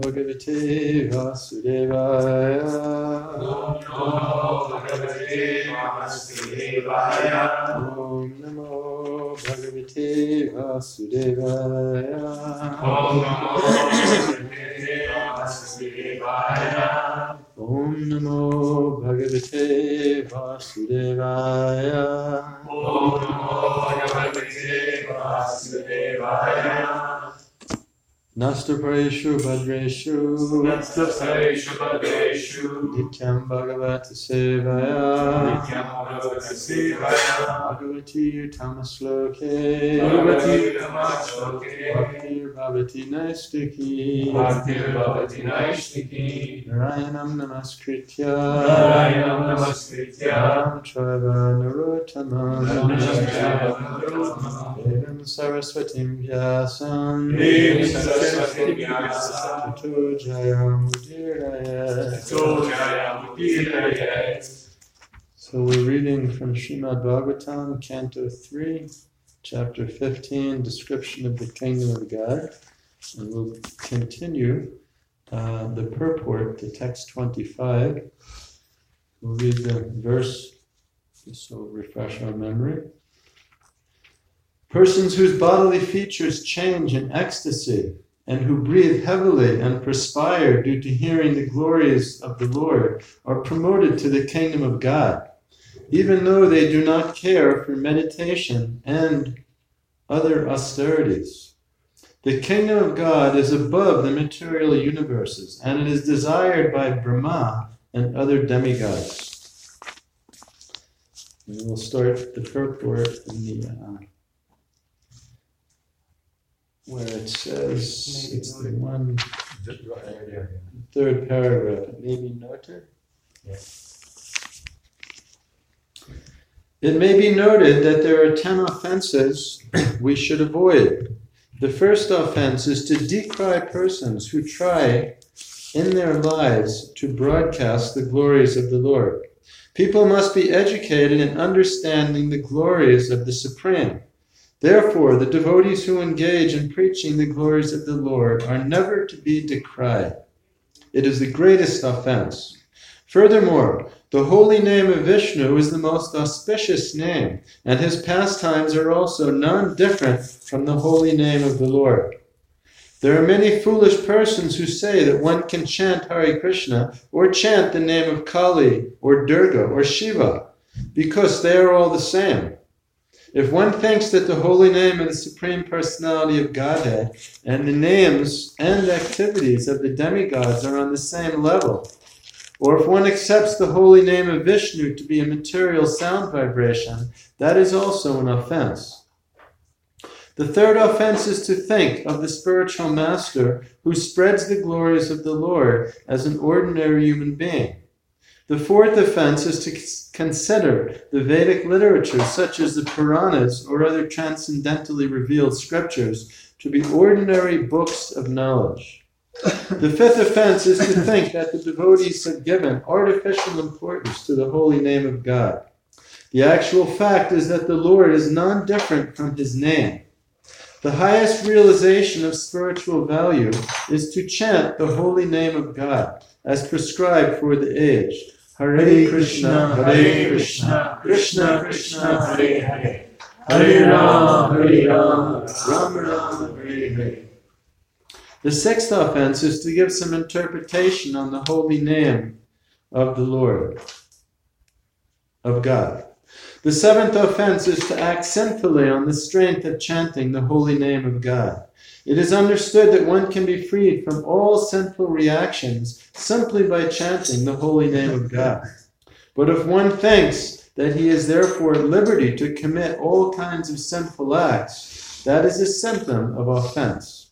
Bhagavate Vasudevaya. Namo Bhagavate Vasudevaya. Om Namo Bhagavate Vasudevaya. Om Namo Bhagavate Vasudevaya. Om Namo Bhagavate Vasudevaya. Om Namo Bhagavate Vasudevaya. Nastapareshu Bhadreshu Nastasareshu Bhadreshu. Nityam Bhagavata Sevaya Nityam Bhagavata Sevaya. Bhagavati Tamasloke Bhagavati Tamasloke. Bhaktir Bhavati Naistiki Bhaktir Bhavati Naishtiki. Narayanam Namaskritya Narayanam Namaskritya. Ram Chaiva Narottamam Namaskritya. Devam Saraswatim Vyasam Devam Saraswatim Vyasam. Tato Jayamudiraye So we're reading from Srimad Bhagavatam, Canto 3, Chapter 15, Description of the Kingdom of God. And we'll continue uh, the purport to text 25. We'll read the verse, this will refresh our memory. Persons whose bodily features change in ecstasy and who breathe heavily and perspire due to hearing the glories of the Lord are promoted to the kingdom of God even though they do not care for meditation and other austerities. The kingdom of God is above the material universes, and it is desired by Brahma and other demigods. We'll start the purport in the uh, where it says it's the one third paragraph. It may be noted. It may be noted that there are 10 offenses we should avoid. The first offense is to decry persons who try in their lives to broadcast the glories of the Lord. People must be educated in understanding the glories of the Supreme. Therefore, the devotees who engage in preaching the glories of the Lord are never to be decried. It is the greatest offense. Furthermore, the holy name of Vishnu is the most auspicious name, and his pastimes are also none different from the holy name of the Lord. There are many foolish persons who say that one can chant Hare Krishna or chant the name of Kali or Durga or Shiva because they are all the same. If one thinks that the holy name of the Supreme Personality of Godhead and the names and activities of the demigods are on the same level, or if one accepts the holy name of Vishnu to be a material sound vibration, that is also an offense. The third offense is to think of the spiritual master who spreads the glories of the Lord as an ordinary human being. The fourth offense is to consider the Vedic literature, such as the Puranas or other transcendentally revealed scriptures, to be ordinary books of knowledge. The fifth offense is to think that the devotees have given artificial importance to the holy name of God. The actual fact is that the Lord is non different from his name. The highest realization of spiritual value is to chant the holy name of God as prescribed for the age. Hare Krishna, Hare Krishna, Krishna Krishna, Hare Hare. Hare Ram, Hare Ram, Ram Ram, Hare Hare. The sixth offense is to give some interpretation on the holy name of the Lord, of God. The seventh offense is to act sinfully on the strength of chanting the holy name of God. It is understood that one can be freed from all sinful reactions simply by chanting the holy name of God. But if one thinks that he is therefore at liberty to commit all kinds of sinful acts, that is a symptom of offense.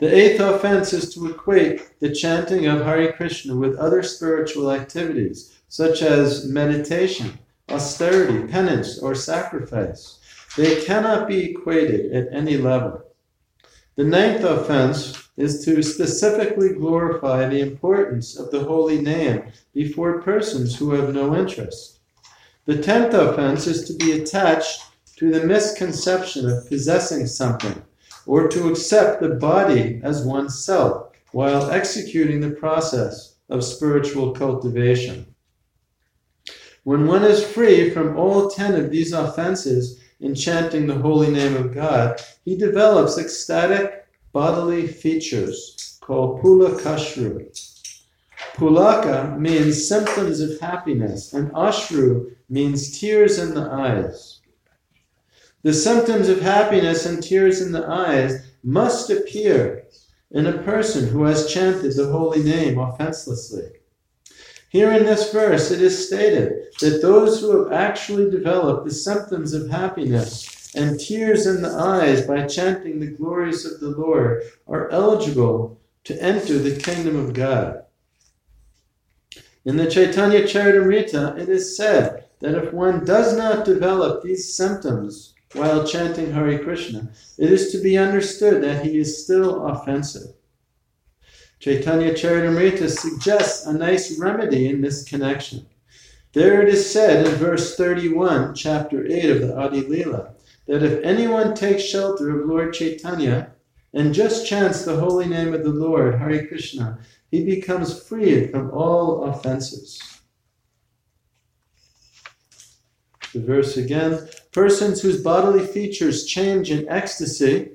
The eighth offense is to equate the chanting of Hare Krishna with other spiritual activities, such as meditation, austerity, penance, or sacrifice. They cannot be equated at any level. The ninth offense is to specifically glorify the importance of the holy name before persons who have no interest. The tenth offense is to be attached to the misconception of possessing something or to accept the body as oneself while executing the process of spiritual cultivation. When one is free from all ten of these offenses in chanting the holy name of God, he develops ecstatic bodily features called pulakashru. Pulaka means symptoms of happiness, and ashru means tears in the eyes. The symptoms of happiness and tears in the eyes must appear in a person who has chanted the holy name offenselessly. Here in this verse, it is stated that those who have actually developed the symptoms of happiness and tears in the eyes by chanting the glories of the Lord are eligible to enter the kingdom of God. In the Chaitanya Charitamrita, it is said that if one does not develop these symptoms while chanting Hare Krishna, it is to be understood that he is still offensive. Chaitanya Charitamrita suggests a nice remedy in this connection. There it is said in verse 31, chapter 8 of the Adi Leela, that if anyone takes shelter of Lord Chaitanya and just chants the holy name of the Lord, Hare Krishna, he becomes freed from all offenses. The verse again persons whose bodily features change in ecstasy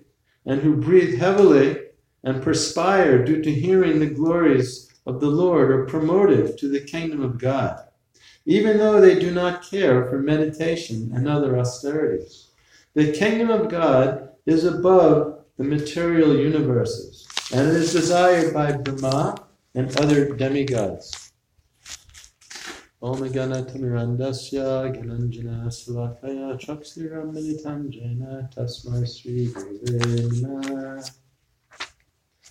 and who breathe heavily and perspire due to hearing the glories of the Lord are promoted to the kingdom of God, even though they do not care for meditation and other austerities. The kingdom of God is above the material universes, and it is desired by Brahma and other demigods. Om Gana Tamirandasya Gananjana Salakaya Chakstiram Militam Jena Tasmai Sri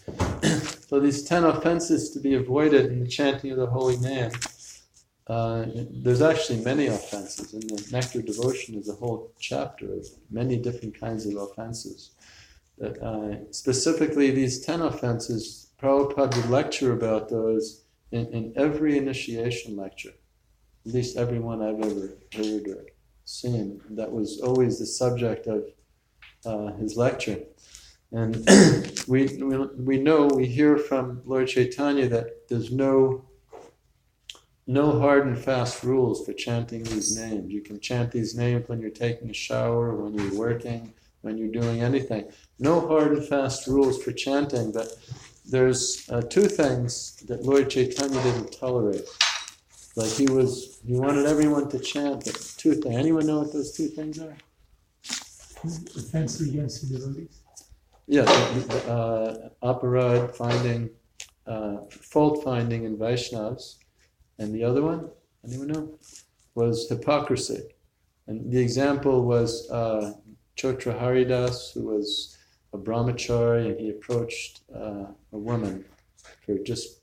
so these ten offenses to be avoided in the chanting of the holy name. Uh, there's actually many offenses. In the Nectar Devotion, is a whole chapter of many different kinds of offenses. That uh, specifically, these ten offenses, Prabhupada would lecture about those in, in every initiation lecture. At least every one I've ever heard or seen. That was always the subject of uh, his lecture. And we, we, we know, we hear from Lord Chaitanya that there's no, no hard and fast rules for chanting these names. You can chant these names when you're taking a shower, when you're working, when you're doing anything. No hard and fast rules for chanting, but there's uh, two things that Lord Chaitanya didn't tolerate. Like he was, he wanted everyone to chant, but two things. Anyone know what those two things are? Offense against the devotees. Yeah, uh, aparad finding, uh, fault finding in Vaishnavas. And the other one, anyone know? Was hypocrisy. And the example was uh, Chota Haridas, who was a brahmachari, and he approached uh, a woman for just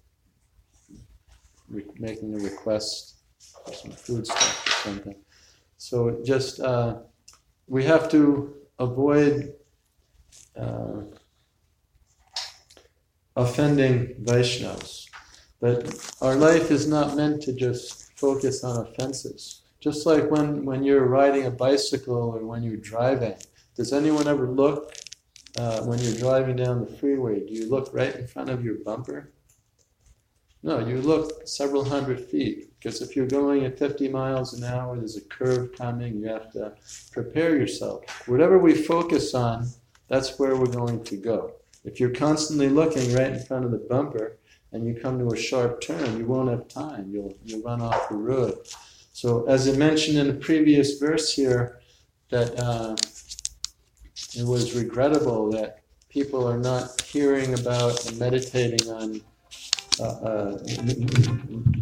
re- making a request for some food stuff or something. So just, uh, we have to avoid uh, offending Vaishnavas. But our life is not meant to just focus on offenses. Just like when, when you're riding a bicycle or when you're driving, does anyone ever look uh, when you're driving down the freeway? Do you look right in front of your bumper? No, you look several hundred feet because if you're going at 50 miles an hour, there's a curve coming, you have to prepare yourself. Whatever we focus on, that's where we're going to go. If you're constantly looking right in front of the bumper and you come to a sharp turn, you won't have time. You'll, you'll run off the road. So, as I mentioned in the previous verse here, that uh, it was regrettable that people are not hearing about and meditating on uh, uh,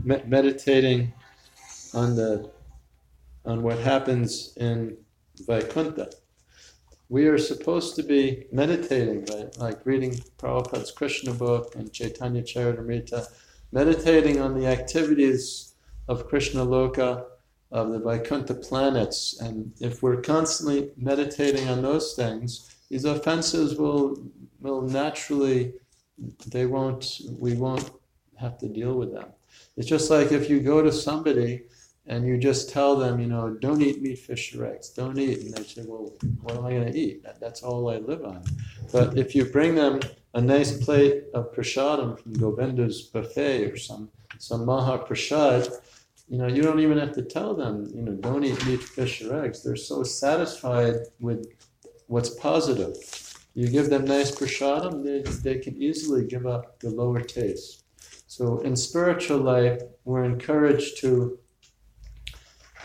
me- meditating on the on what happens in Vaikuntha we are supposed to be meditating, right? Like reading Prabhupada's Krishna book and Chaitanya Charitamrita, meditating on the activities of Krishna Loka, of the Vaikuntha planets. And if we're constantly meditating on those things, these offenses will will naturally they won't we won't have to deal with them. It's just like if you go to somebody and you just tell them, you know, don't eat meat, fish, or eggs, don't eat, and they say, well, what am I going to eat? That's all I live on. But if you bring them a nice plate of prasadam from Govinda's buffet or some some maha prasad, you know, you don't even have to tell them, you know, don't eat meat, fish, or eggs. They're so satisfied with what's positive. You give them nice prasadam, they, they can easily give up the lower taste. So in spiritual life, we're encouraged to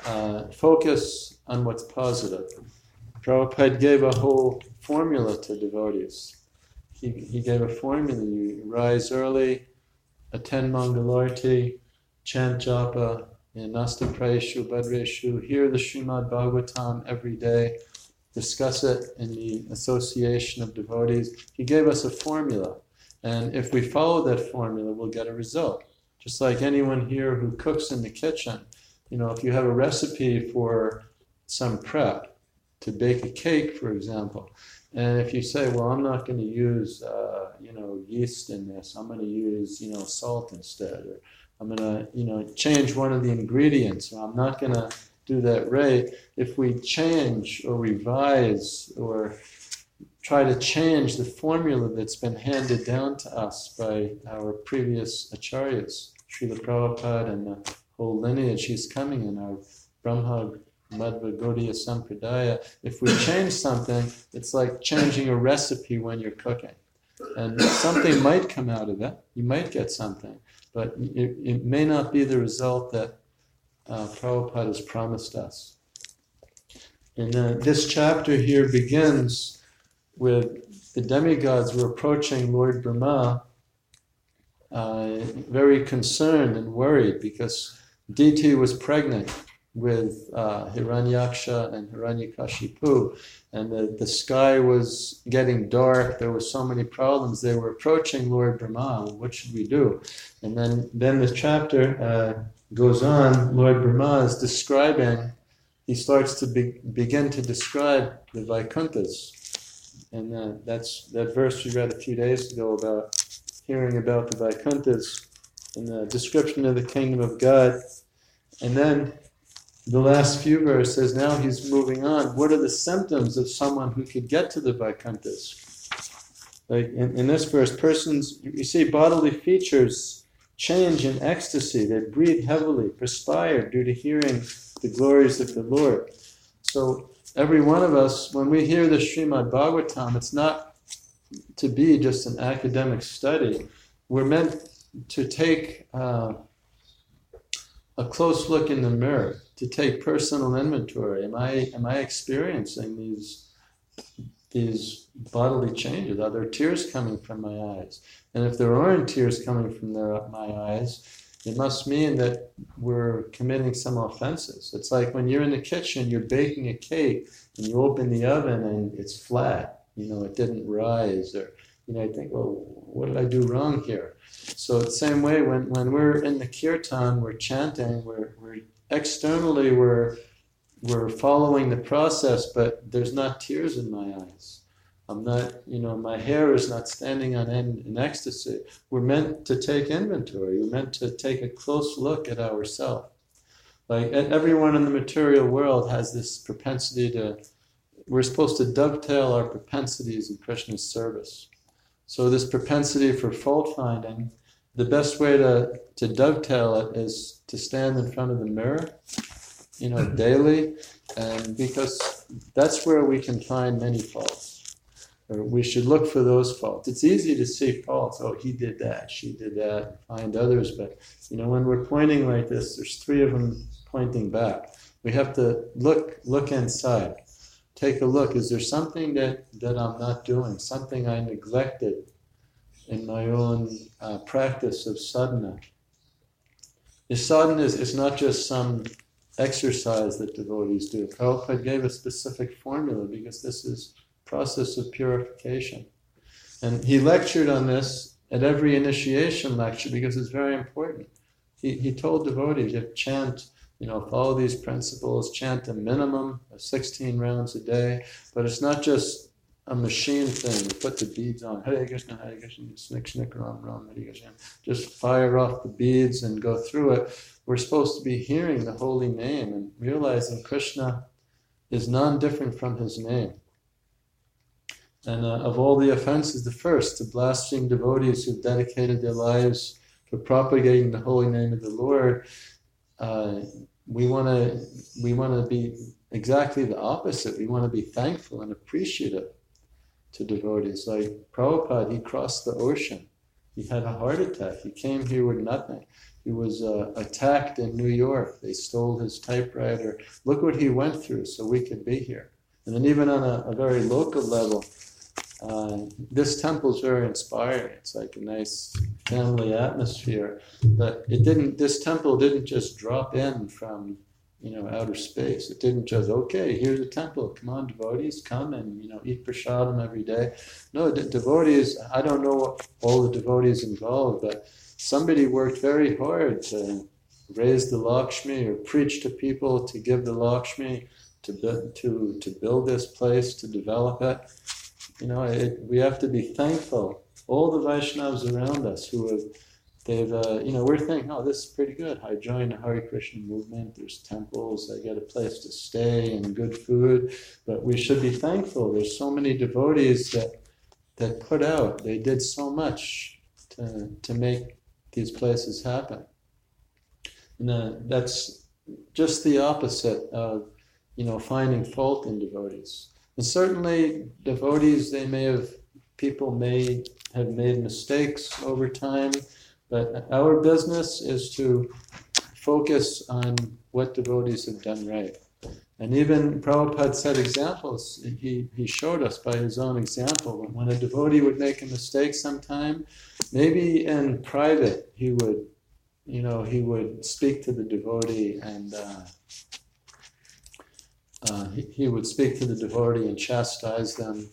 uh, focus on what's positive. Prabhupada gave a whole formula to devotees. He, he gave a formula. You rise early, attend Mangalarti, chant japa, in Nastaprayeshu, Bhadreshu, hear the Srimad Bhagavatam every day, discuss it in the association of devotees. He gave us a formula. And if we follow that formula, we'll get a result. Just like anyone here who cooks in the kitchen, you know, if you have a recipe for some prep, to bake a cake, for example, and if you say, well, I'm not going to use, uh, you know, yeast in this, I'm going to use, you know, salt instead, or I'm going to, you know, change one of the ingredients, or I'm not going to do that right. If we change or revise or try to change the formula that's been handed down to us by our previous acharyas, Srila Prabhupada and the whole lineage he's coming in, our Brahma Madhva Gaudiya Sampradaya, if we change something, it's like changing a recipe when you're cooking. And something might come out of it, you might get something, but it, it may not be the result that uh, Prabhupada has promised us. And uh, this chapter here begins with the demigods were approaching Lord Brahma uh, very concerned and worried because Diti was pregnant with uh, Hiranyaksha and Hiranyakashipu, and the, the sky was getting dark. There were so many problems. They were approaching Lord Brahma. What should we do? And then, then the chapter uh, goes on. Lord Brahma is describing. He starts to be, begin to describe the Vaikunthas, and uh, that's that verse we read a few days ago about hearing about the Vaikunthas and the description of the kingdom of God, and then the last few verses, now he's moving on. What are the symptoms of someone who could get to the Vaikunthas? Like in, in this verse, persons, you see bodily features change in ecstasy. They breathe heavily, perspire due to hearing the glories of the Lord. So every one of us, when we hear the Srimad Bhagavatam, it's not to be just an academic study. We're meant to take uh, a close look in the mirror to take personal inventory. Am I am I experiencing these these bodily changes? Are there tears coming from my eyes? And if there aren't tears coming from their, my eyes, it must mean that we're committing some offenses. It's like when you're in the kitchen, you're baking a cake, and you open the oven and it's flat. You know, it didn't rise, or you know, I think, well, what did I do wrong here? So the same way, when, when we're in the kirtan, we're chanting, we're, we're externally we're we're following the process, but there's not tears in my eyes. I'm not, you know, my hair is not standing on end in ecstasy. We're meant to take inventory. We're meant to take a close look at ourselves. Like everyone in the material world has this propensity to. We're supposed to dovetail our propensities in Krishna's service. So this propensity for fault finding the best way to, to dovetail it is to stand in front of the mirror, you know, daily, and because that's where we can find many faults. Or we should look for those faults. It's easy to see faults. Oh, he did that, she did that, find others. But you know, when we're pointing like this, there's three of them pointing back. We have to look look inside. Take a look. Is there something that, that I'm not doing? Something I neglected in my own uh, practice of sadhana. The sadhana is, is not just some exercise that devotees do. Prabhupada gave a specific formula because this is process of purification. And he lectured on this at every initiation lecture because it's very important. He, he told devotees, you chant, you know, follow these principles, chant a minimum of 16 rounds a day, but it's not just a machine thing. You put the beads on. Hare Krishna, Hare Krishna, snick, snick, ram, ram, Hare Krishna. Just fire off the beads and go through it. We're supposed to be hearing the holy name and realizing Krishna is non different from his name. And uh, of all the offenses, the first, to blaspheme devotees who've dedicated their lives for propagating the holy name of the Lord. Uh, we want to we want to be exactly the opposite. We want to be thankful and appreciative to devotees. Like Prabhupada, he crossed the ocean. He had a heart attack. He came here with nothing. He was uh, attacked in New York. They stole his typewriter. Look what he went through so we could be here. And then, even on a, a very local level, uh, this temple is very inspiring. It's like a nice family atmosphere. But it didn't. This temple didn't just drop in from you know outer space. It didn't just okay. Here's a temple. Come on, devotees, come and you know eat prasadam every day. No, the devotees. I don't know all the devotees involved, but somebody worked very hard to raise the Lakshmi or preach to people to give the Lakshmi to to to build this place to develop it you know, it, we have to be thankful. All the Vaishnavas around us who have, they've, uh, you know, we're thinking, oh, this is pretty good. I joined the Hare Krishna movement. There's temples. I get a place to stay and good food. But we should be thankful. There's so many devotees that that put out. They did so much to to make these places happen. And uh, that's just the opposite of, you know, finding fault in devotees. And certainly, devotees, they may have, people may have made mistakes over time, but our business is to focus on what devotees have done right. And even Prabhupada set examples. He, he showed us by his own example. When a devotee would make a mistake sometime, maybe in private he would, you know, he would speak to the devotee and uh, uh, he, would speak to the devotee and chastise them,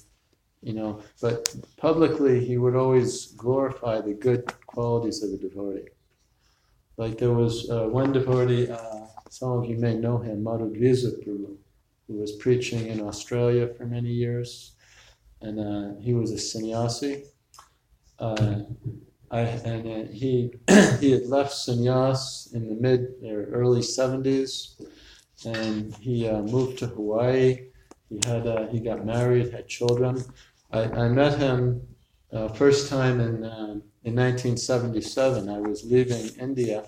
you know, but publicly he would always glorify the good qualities of the devotee. Like there was uh, one devotee, uh, some of you may know him, Madhudvisa Prabhu, who was preaching in Australia for many years, and uh, he was a sannyasi. Uh, I, and he he had left sannyas in the mid or early 70s and he uh, moved to Hawaii. He had uh, he got married, had children. I, I met him uh, first time in uh, in 1977. I was leaving India.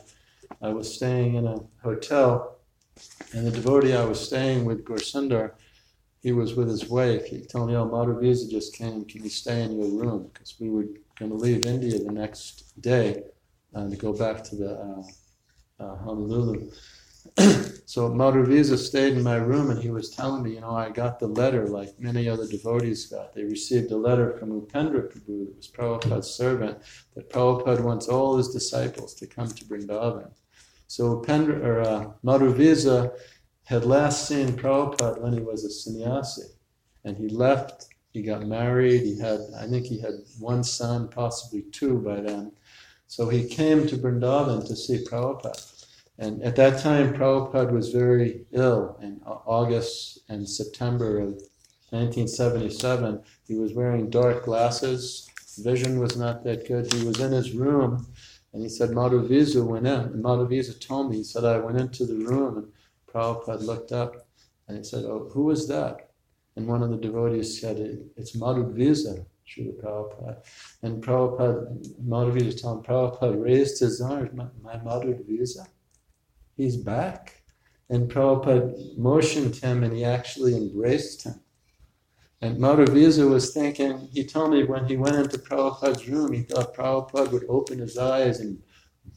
I was staying in a hotel, and the devotee I was staying with, Gorsundar, he was with his wife. He told me, "Oh, Madhur just came. Can you stay in your room?" Because we were going to leave India the next day uh, to go back to the uh, uh, Honolulu. so Madhudvisa stayed in my room and he was telling me, you know, I got the letter like many other devotees got. They received a letter from Upendra Prabhu, that was Prabhupada's servant, that Prabhupada wants all his disciples to come to Vrindavan. So Upendra, or uh, had last seen Prabhupada when he was a sannyasi. And he left, he got married, he had, I think he had one son, possibly two by then. So he came to Vrindavan to see Prabhupada. And at that time, Prabhupada was very ill in August and September of 1977. He was wearing dark glasses. Vision was not that good. He was in his room and he said, Madhudvisa went in. And Madhudvisa told me, he said, I went into the room and Prabhupada looked up and he said, Oh, that? And one of the devotees said, It's Madhudvisa, Srila Prabhupada. And Prabhupada, Madhudvisa told him, Prabhupada raised his arms, my, my? He's back. And Prabhupada motioned him and he actually embraced him. And Madhudvisa was thinking, he told me when he went into Prabhupada's room, he thought Prabhupada would open his eyes and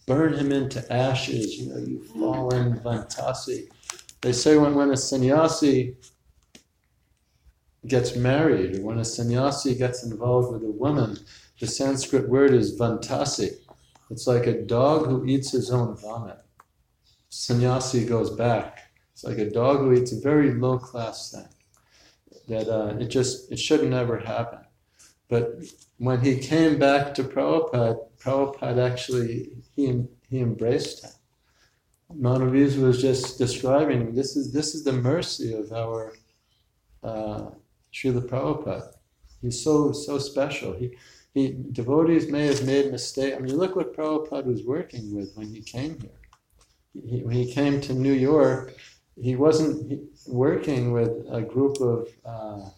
burn him into ashes, you know, you fallen Vantasi. They say when, when a sannyasi gets married or when a sannyasi gets involved with a woman, the Sanskrit word is Vantasi. It's like a dog who eats his own vomit sannyasi goes back. It's like a dog who eats a very low class thing. That uh, it just it should never happen. But when he came back to Prabhupada, Prabhupada actually he he embraced him. Madhudvisa was just describing this is this is the mercy of our uh, Srila Prabhupada. He's so so special. He he devotees may have made mistakes. I mean, look what Prabhupada was working with when he came here he, when he came to New York, he wasn't working with a group of uh,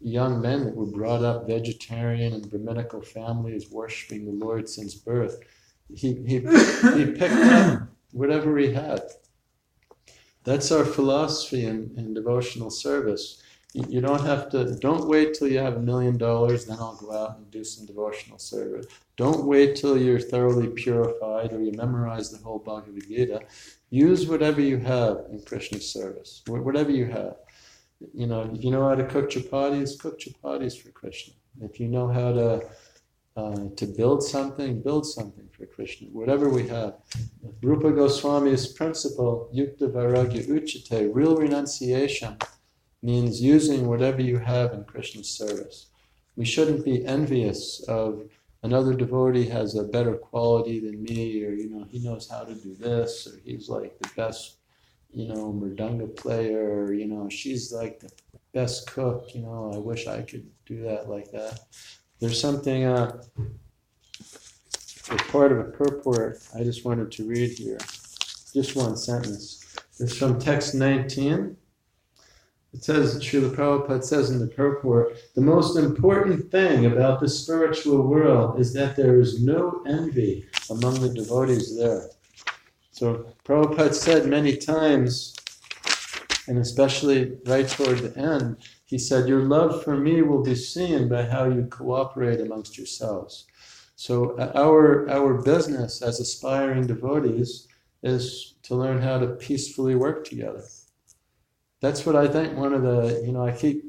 young men that were brought up vegetarian and Brahminical families, worshiping the Lord since birth. He, he, he picked up whatever he had. That's our philosophy in, in devotional service. You don't have to, don't wait till you have a million dollars, then I'll go out and do some devotional service. Don't wait till you're thoroughly purified or you memorize the whole Bhagavad Gita. Use whatever you have in Krishna's service, whatever you have. You know, if you know how to cook chapatis, cook chapatis for Krishna. If you know how to uh, to build something, build something for Krishna. Whatever we have. Rupa Goswami's principle, Yukta Vairagya Uchite, real renunciation, means using whatever you have in Krishna's service. We shouldn't be envious of another devotee has a better quality than me, or you know, he knows how to do this, or he's like the best, you know, mridanga player, or you know, she's like the best cook, you know, I wish I could do that like that. There's something uh part of a purport I just wanted to read here. Just one sentence. It's from text 19. It says, Srila Prabhupada says in the purport, the most important thing about the spiritual world is that there is no envy among the devotees there. So Prabhupada said many times, and especially right toward the end, he said, Your love for me will be seen by how you cooperate amongst yourselves. So uh, our our business as aspiring devotees is to learn how to peacefully work together. That's what I think one of the you know I keep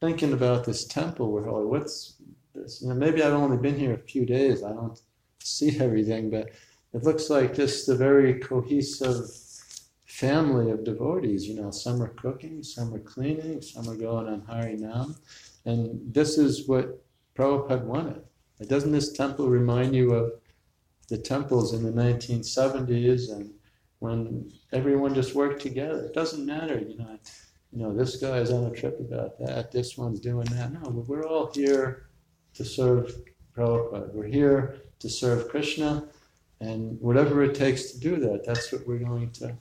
thinking about this temple. We're like, what's this? You know, maybe I've only been here a few days. I don't see everything, but it looks like just a very cohesive family of devotees. You know, some are cooking, some are cleaning, some are going on Harinam, and this is what Prabhupada wanted. Doesn't this temple remind you of the temples in the 1970s and when everyone just worked together? It doesn't matter, you know. You know, this guy's on a trip about that. This one's doing that. No, we're all here to serve Prabhupada. We're here to serve Krishna, and whatever it takes to do that, that's what we're going to.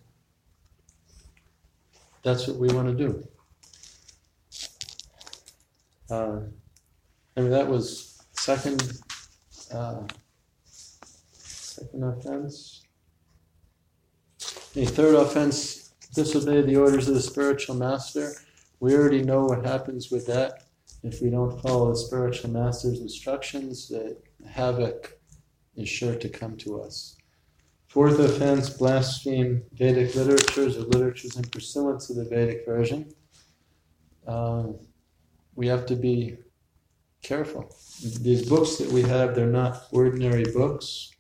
That's what we want to do. Uh, I mean, that was second. Uh, second offense. The third offense: disobey the orders of the spiritual master. We already know what happens with that if we don't follow the spiritual master's instructions. That havoc is sure to come to us. Fourth offense, blaspheme Vedic literatures or literatures in pursuance of the Vedic version. Uh, we have to be careful. These books that we have, they're not ordinary books.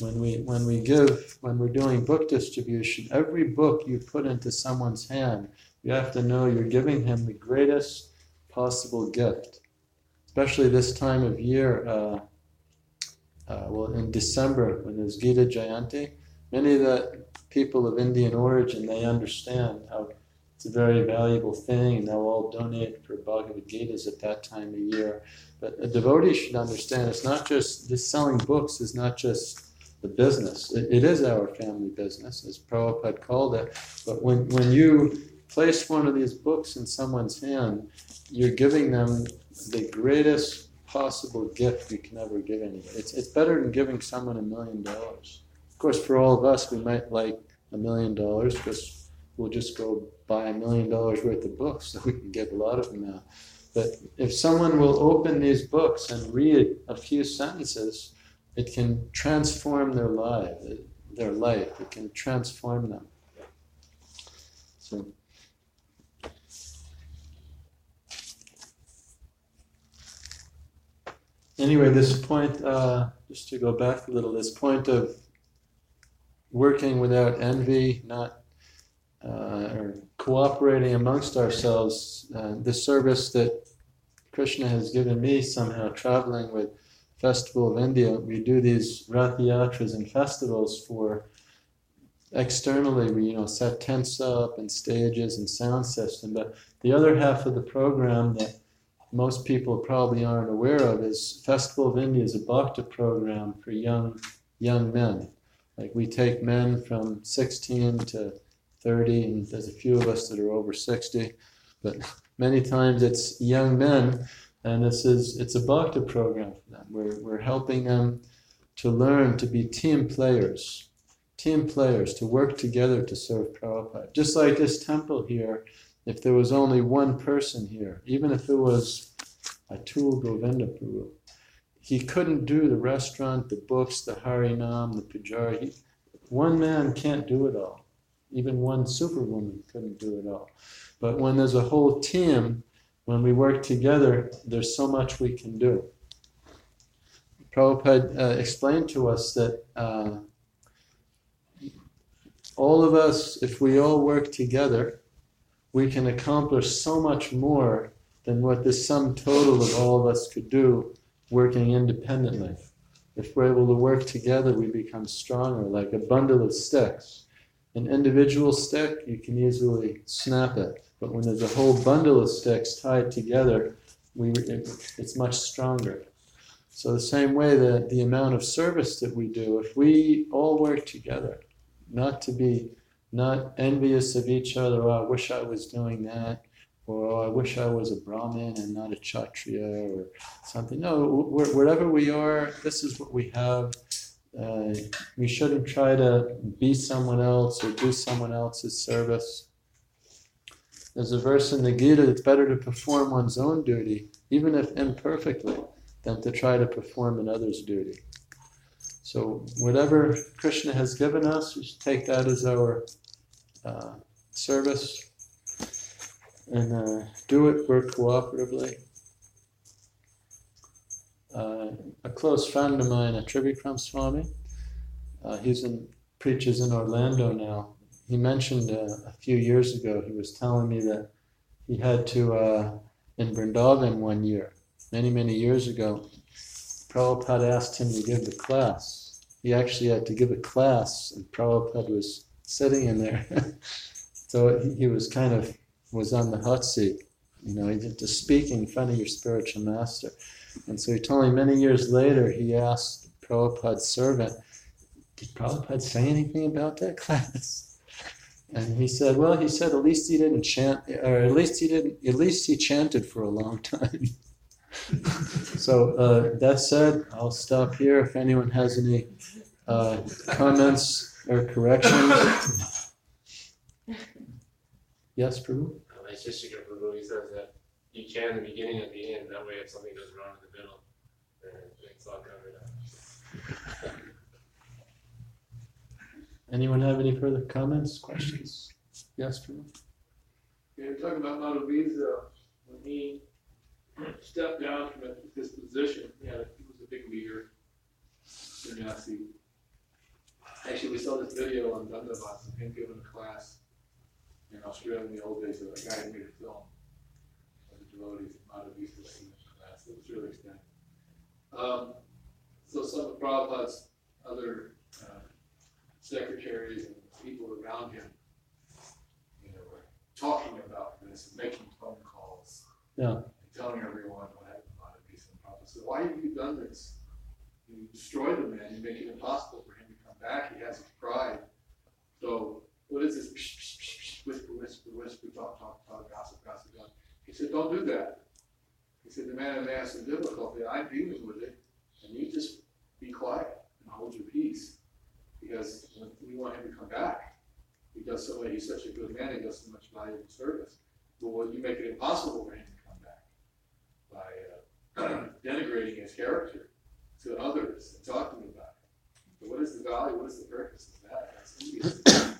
When we when we give, when we're doing book distribution, every book you put into someone's hand, you have to know you're giving him the greatest possible gift. Especially this time of year, uh, uh, well, in December when there's Gita Jayanti, many of the people of Indian origin they understand how it's a very valuable thing, and they'll all donate for Bhagavad Gitas at that time of year. But a devotee should understand it's not just this selling books is not just the business. It, it is our family business, as Prabhupada called it. But when, when you place one of these books in someone's hand, you're giving them the greatest possible gift you can ever give anybody. It's, it's better than giving someone a million dollars. Of course, for all of us, we might like a million dollars because we'll just go buy a million dollars worth of books so we can get a lot of them out. But if someone will open these books and read a few sentences, it can transform their life. Their life. It can transform them. So. Anyway, this point, uh, just to go back a little, this point of working without envy, not uh, or cooperating amongst ourselves, uh, the service that Krishna has given me somehow, traveling with Festival of India, we do these Rath Yatras and festivals for externally, we you know set tents up and stages and sound system, but the other half of the program that most people probably aren't aware of is Festival of India is a bhakti program for young young men. Like we take men from 16 to 30, and there's a few of us that are over 60, but Many times it's young men, and this is it's a bhakti program for them. We're, we're helping them to learn to be team players, team players, to work together to serve Prabhupada. Just like this temple here, if there was only one person here, even if it was Atul Govinda Prabhu, he couldn't do the restaurant, the books, the Harinam, the Pujari. He, one man can't do it all. Even one superwoman couldn't do it all. But when there's a whole team, when we work together, there's so much we can do. Prabhupada uh, explained to us that uh, all of us, if we all work together, we can accomplish so much more than what the sum total of all of us could do working independently. If we're able to work together, we become stronger, like a bundle of sticks. An individual stick, you can easily snap it. But when there's a whole bundle of sticks tied together, we, it, it's much stronger. So the same way that the amount of service that we do, if we all work together, not to be not envious of each other, oh, I wish I was doing that, or oh, I wish I was a Brahmin and not a Kshatriya or something. No, wherever we are, this is what we have. Uh, we shouldn't try to be someone else or do someone else's service. There's a verse in the Gita it's better to perform one's own duty, even if imperfectly, than to try to perform another's duty. So, whatever Krishna has given us, we should take that as our uh, service and uh, do it, work cooperatively. Uh, a close friend of mine, a Trivikram Swami, uh, he's in preaches in Orlando now. He mentioned uh, a few years ago, he was telling me that he had to, uh, in Vrindavan one year, many, many years ago, Prabhupada asked him to give the class. He actually had to give a class, and Prabhupada was sitting in there. so he was kind of was on the hot seat. You know, he did to speak in front of your spiritual master. And so he told me many years later, he asked Prabhupada's servant, Did Prabhupada say anything about that class? And he said, Well, he said at least he didn't chant, or at least he didn't, at least he chanted for a long time. so uh, that said, I'll stop here. If anyone has any uh, comments or corrections. Yes, Prabhu? Uh, my sister Prabhu, he says that you chant the beginning and the end. That way, if something goes wrong in the middle, then it's all covered up. Anyone have any further comments, questions? Yes, Prabhu? Yeah, you're talking about Madhudvisa, when he stepped down from his position, yeah, he was a big leader, sannyasi. Actually, we saw this video on Dandavats of him giving a class in Australia in the old days, a guy who made a film of the devotees of Madhudvisa class. It was really exciting. Um, so some of Prabhupada's other uh, secretaries and people around him, you know, were talking about this and making phone calls. Yeah. And telling everyone what happened to Madhudvisa and Prabhupada said, why have you done this? You destroy the man, you make it impossible for him to come back, he has his pride. So what is this? Psh, psh, psh, whisper, whisper, whisper, talk, talk, talk, gossip, gossip, gossip. He said, don't do that. He said, the man has some difficulty. I'm dealing with it, and you just be quiet and hold your peace, because we want him to come back. He. He's such a good man. He does so much valuable service. But well, you make it impossible for him to come back by uh, denigrating his character to others and talking about it. But what is the value? What is the purpose of that? That's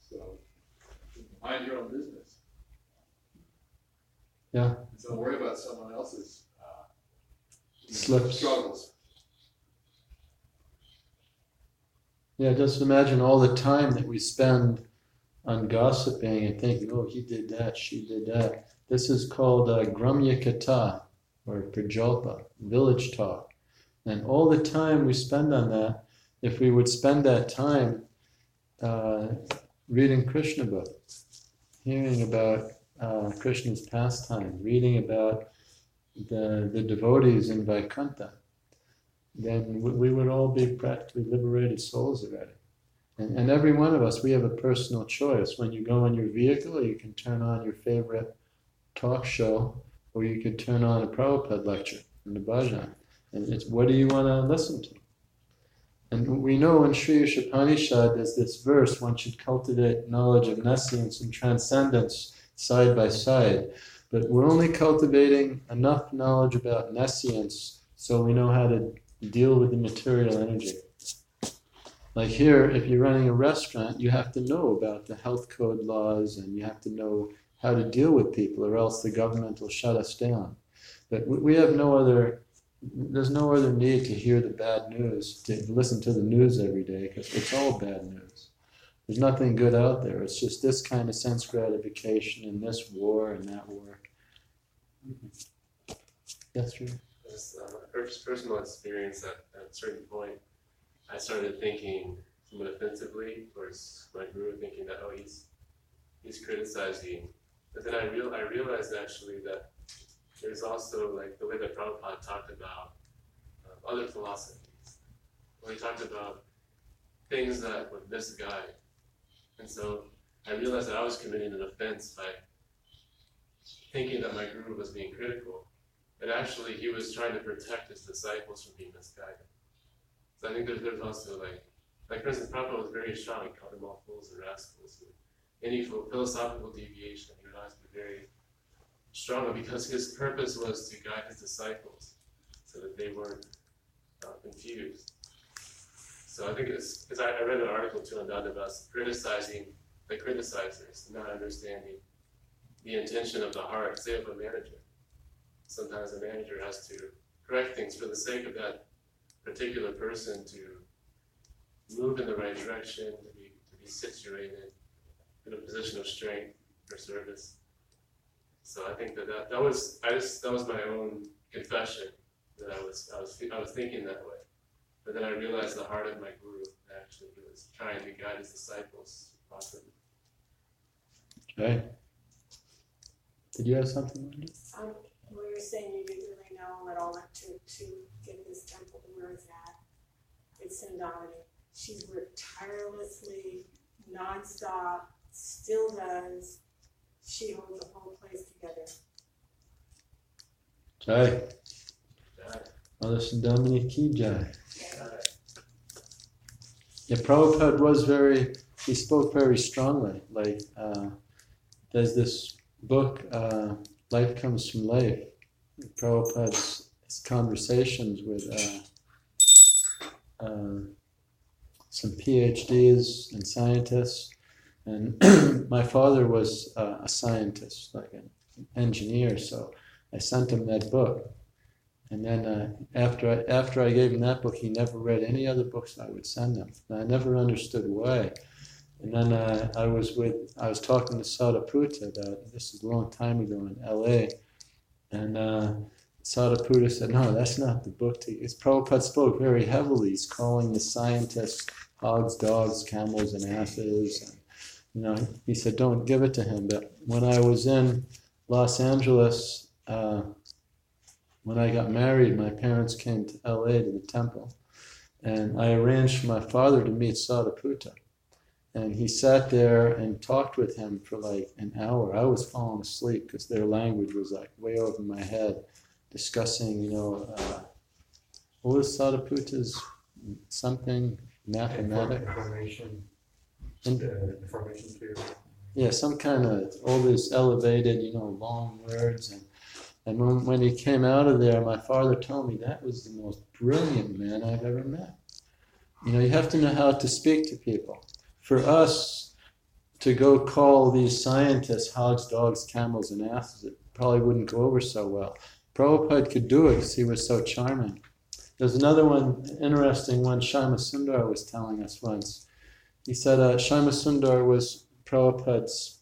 so mind your own business. Yeah. So don't worry about someone else's uh, Slips. struggles. Yeah, just imagine all the time that we spend on gossiping and thinking, oh, he did that, she did that. This is called uh, Gramya Katha or Prajalpa, village talk. And all the time we spend on that, if we would spend that time uh, reading Krishna books, hearing about uh, Krishna's pastime, reading about the, the devotees in Vaikuntha, then we would all be practically liberated souls already. And, and every one of us, we have a personal choice. When you go in your vehicle, you can turn on your favorite talk show, or you could turn on a Prabhupada lecture in the bhajan. And it's what do you want to listen to? And we know in Sri Isopanishad there's this verse one should cultivate knowledge of nescience and transcendence side by side. But we're only cultivating enough knowledge about nescience so we know how to deal with the material energy. Like here, if you're running a restaurant, you have to know about the health code laws and you have to know how to deal with people, or else the government will shut us down. But we have no other, there's no other need to hear the bad news, to listen to the news every day, because it's all bad news. There's nothing good out there. It's just this kind of sense gratification and this war and that war. Yes, true. Just uh, personal experience at, at a certain point, I started thinking somewhat offensively towards my guru, thinking that oh he's he's criticizing. But then I real I realized actually that there's also like the way that Prabhupada talked about uh, other philosophies. When he talked about things that would misguide. And so I realized that I was committing an offense by thinking that my guru was being critical. But actually, he was trying to protect his disciples from being misguided. So I think there's, there's also like, like for instance, Prabhupada was very strong. He called them all fools and rascals. And any philosophical deviation, he would always be very strong because his purpose was to guide his disciples so that they weren't uh, confused. So I think it's because I, I, read an article too on about criticizing the criticizers, not understanding the intention of the heart, say of a manager. Sometimes a manager has to correct things for the sake of that particular person to move in the right direction, to be, to be situated in a position of strength for service. So I think that, that that was I just that was my own confession that I was I was I was thinking that way. But then I realized the heart of my guru actually he was trying to guide his disciples properly. Okay. Did you have something? Um, well, you're saying you didn't really know at all to, to this temple to where it's at. It's Dominant. She's worked tirelessly, nonstop, still does. She holds the whole place together. Jai. Jai. Mother Sundamini Ki Jai. Yeah, Prabhupada was very, he spoke very strongly. Like, uh, there's this book, uh, Life Comes from Life. Prabhupada's conversations with uh, uh, some PhDs and scientists. And my father was uh, a scientist, like an engineer, so I sent him that book. And then uh, after I, after I gave him that book, he never read any other books I would send him. And I never understood why. And then uh, I was with I was talking to Sadaputa about this is a long time ago in L.A. And uh, Sadaputa said, "No, that's not the book." To use. Prabhupada spoke very heavily. He's calling the scientists hogs, dogs, camels, and asses. And, you know, he said, "Don't give it to him." But when I was in Los Angeles. Uh, when I got married, my parents came to LA to the temple, and I arranged for my father to meet Sadaputa. And he sat there and talked with him for like an hour. I was falling asleep because their language was like way over my head, discussing, you know, uh, what was Sadaputa's something mathematic? Information, In- uh, information theory. yeah, some kind of all these elevated, you know, long words. And, and when, when he came out of there, my father told me that was the most brilliant man I've ever met. You know, you have to know how to speak to people. For us to go call these scientists hogs, dogs, camels, and asses, it probably wouldn't go over so well. Prabhupada could do it because he was so charming. There's another one, interesting one, Shama Sundar was telling us once. He said uh, Sundar was Prabhupada's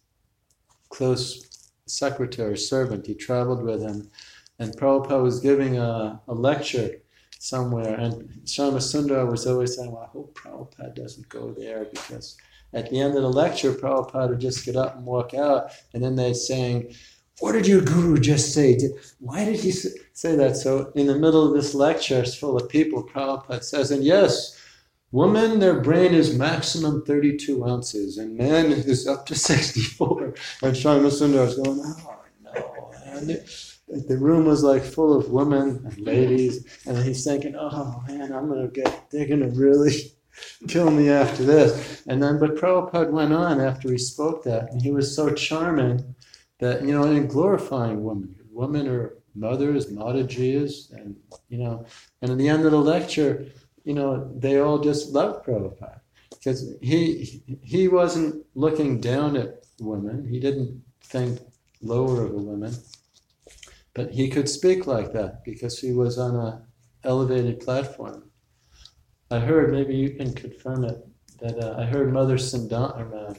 close secretary, servant. He traveled with him. And Prabhupada was giving a, a lecture somewhere. And Shama Sundar was always saying, well, I hope Prabhupada doesn't go there because at the end of the lecture, Prabhupada would just get up and walk out. And then they'd saying, what did your guru just say? Did, why did he say that? So in the middle of this lecture, it's full of people, Prabhupada says, and yes, women, their brain is maximum 32 ounces, and men is up to 64. And Shama Sundar is going, oh, no. And it- the room was like full of women and ladies, and he's thinking, "Oh man, I'm gonna get. They're gonna really kill me after this." And then, but Prabhupada went on after he spoke that, and he was so charming that you know, and glorifying women. Women are mothers, Matajis, and you know, and at the end of the lecture, you know, they all just loved Prabhupada because he he wasn't looking down at women. He didn't think lower of a woman, but he could speak like that because he was on a elevated platform. I heard maybe you can confirm it that uh, I heard Mother Sindan,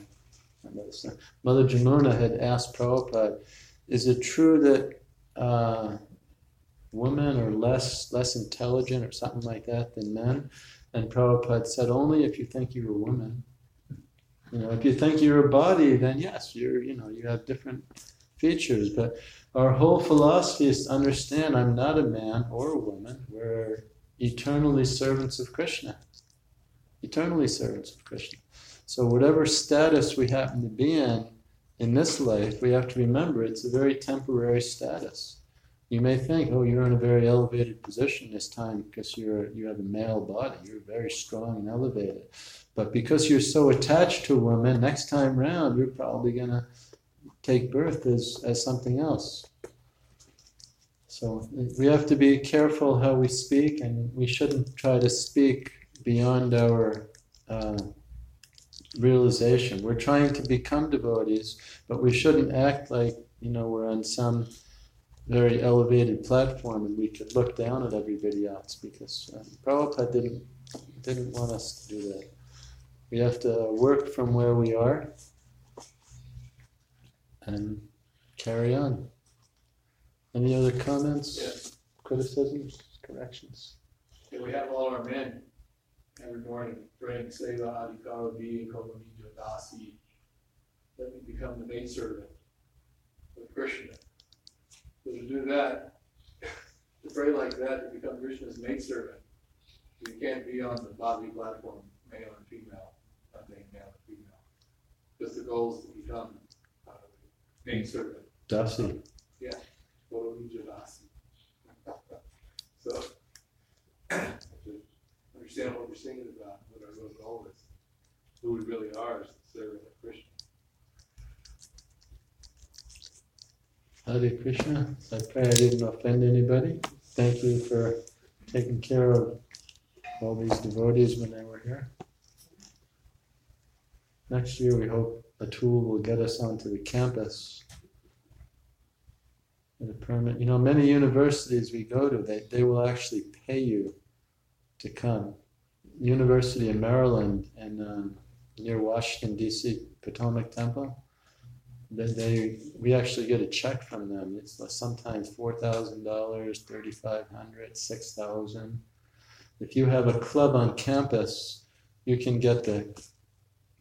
Sindan, Mother Jamuna had asked Prabhupada, "Is it true that uh, women are less less intelligent or something like that than men?" And Prabhupada said, "Only if you think you're a woman." You know, if you think you're a body, then yes, you're, you know, you have different features. But our whole philosophy is to understand I'm not a man or a woman. We're eternally servants of Krishna. Eternally servants of Krishna. So whatever status we happen to be in in this life, we have to remember it's a very temporary status. You may think, oh, you're in a very elevated position this time because you're you have a male body. You're very strong and elevated. But because you're so attached to a woman, next time round you're probably gonna take birth as, as something else. So we have to be careful how we speak, and we shouldn't try to speak beyond our uh, realization. We're trying to become devotees, but we shouldn't act like you know we're on some very elevated platform and we could look down at everybody else because uh, Prabhupada didn't didn't want us to do that. We have to work from where we are and carry on. Any other comments, criticisms, corrections? And we have all our men every morning praying Seva Adhikara Diye Koro Nija Dasi. Let me become the maidservant of Krishna. So to do that, to pray like that, to become Krishna's maidservant, you can't be on the bodily platform, male and female, not being male and female. Just the goal is to become uh, maidservant. Dasi. Kolamija Dasi. So, to understand what we're singing about, what our real goal is, who we really are as the servant of Krishna. Hare Krishna. I pray I didn't offend anybody. Thank you for taking care of all these devotees when they were here. Next year, we hope Atul will get us onto the campus. In a permit. You know, many universities we go to, they, they will actually pay you to come. University of Maryland and um, near Washington D.C. Potomac Temple. They, they we actually get a check from them. It's sometimes four thousand dollars, thirty five hundred, six thousand. If you have a club on campus, you can get the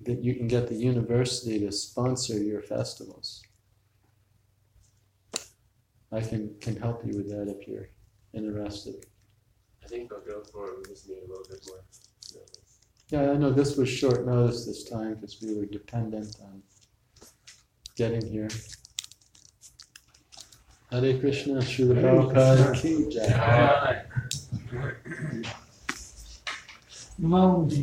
that you can get the university to sponsor your festivals. I can can help you with that if you're interested. I think I'll go for need a little bit more. Notice. Yeah, I know this was short notice this time because we were dependent on getting here. Hare Krishna, Srila Prabhupada ki jai. Vamos de